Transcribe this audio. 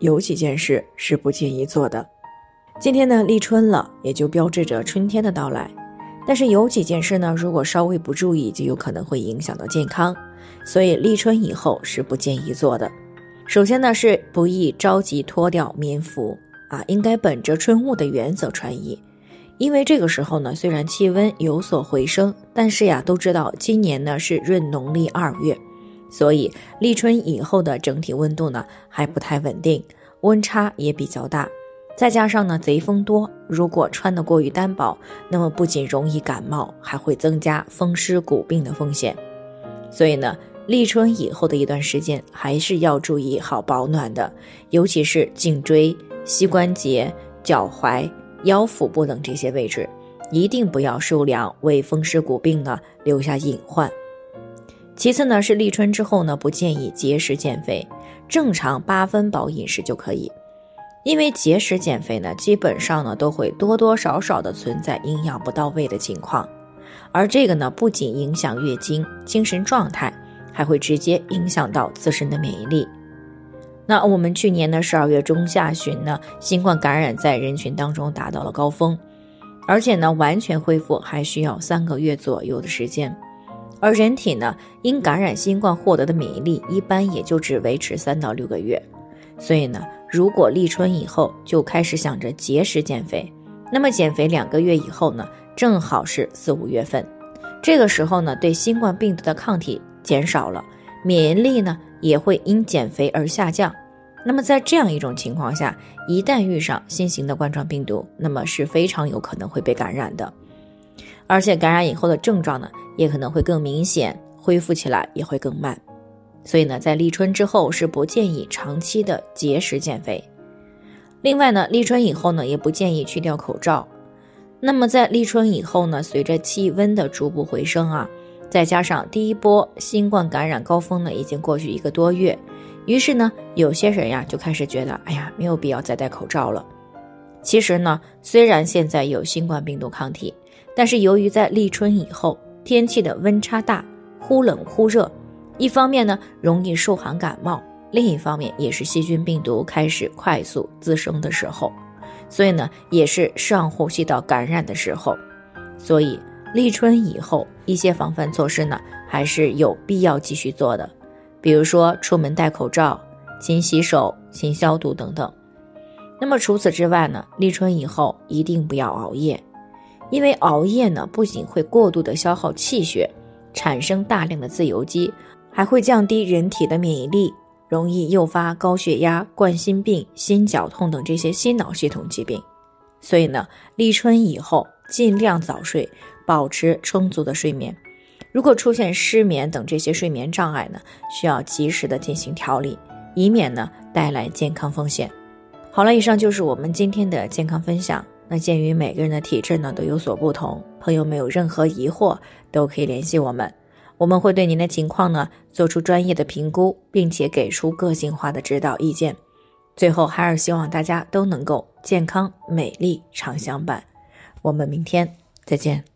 有几件事是不建议做的。今天呢，立春了，也就标志着春天的到来。但是有几件事呢，如果稍微不注意，就有可能会影响到健康，所以立春以后是不建议做的。首先呢，是不宜着急脱掉棉服啊，应该本着春捂的原则穿衣。因为这个时候呢，虽然气温有所回升，但是呀，都知道今年呢是闰农历二月，所以立春以后的整体温度呢还不太稳定，温差也比较大。再加上呢，贼风多，如果穿得过于单薄，那么不仅容易感冒，还会增加风湿骨病的风险。所以呢，立春以后的一段时间，还是要注意好保暖的，尤其是颈椎、膝关节、脚踝、腰腹部等这些位置，一定不要受凉，为风湿骨病呢留下隐患。其次呢，是立春之后呢，不建议节食减肥，正常八分饱饮食就可以。因为节食减肥呢，基本上呢都会多多少少的存在营养不到位的情况，而这个呢不仅影响月经、精神状态，还会直接影响到自身的免疫力。那我们去年的十二月中下旬呢，新冠感染在人群当中达到了高峰，而且呢完全恢复还需要三个月左右的时间，而人体呢因感染新冠获得的免疫力一般也就只维持三到六个月，所以呢。如果立春以后就开始想着节食减肥，那么减肥两个月以后呢，正好是四五月份，这个时候呢，对新冠病毒的抗体减少了，免疫力呢也会因减肥而下降。那么在这样一种情况下，一旦遇上新型的冠状病毒，那么是非常有可能会被感染的，而且感染以后的症状呢，也可能会更明显，恢复起来也会更慢。所以呢，在立春之后是不建议长期的节食减肥。另外呢，立春以后呢，也不建议去掉口罩。那么在立春以后呢，随着气温的逐步回升啊，再加上第一波新冠感染高峰呢已经过去一个多月，于是呢，有些人呀就开始觉得，哎呀，没有必要再戴口罩了。其实呢，虽然现在有新冠病毒抗体，但是由于在立春以后天气的温差大，忽冷忽热。一方面呢，容易受寒感冒；另一方面，也是细菌病毒开始快速滋生的时候，所以呢，也是上呼吸道感染的时候。所以立春以后，一些防范措施呢，还是有必要继续做的，比如说出门戴口罩、勤洗手、勤消毒等等。那么除此之外呢，立春以后一定不要熬夜，因为熬夜呢，不仅会过度的消耗气血，产生大量的自由基。还会降低人体的免疫力，容易诱发高血压、冠心病、心绞痛等这些心脑系统疾病。所以呢，立春以后尽量早睡，保持充足的睡眠。如果出现失眠等这些睡眠障碍呢，需要及时的进行调理，以免呢带来健康风险。好了，以上就是我们今天的健康分享。那鉴于每个人的体质呢都有所不同，朋友们有任何疑惑都可以联系我们。我们会对您的情况呢做出专业的评估，并且给出个性化的指导意见。最后，还是希望大家都能够健康美丽常相伴。我们明天再见。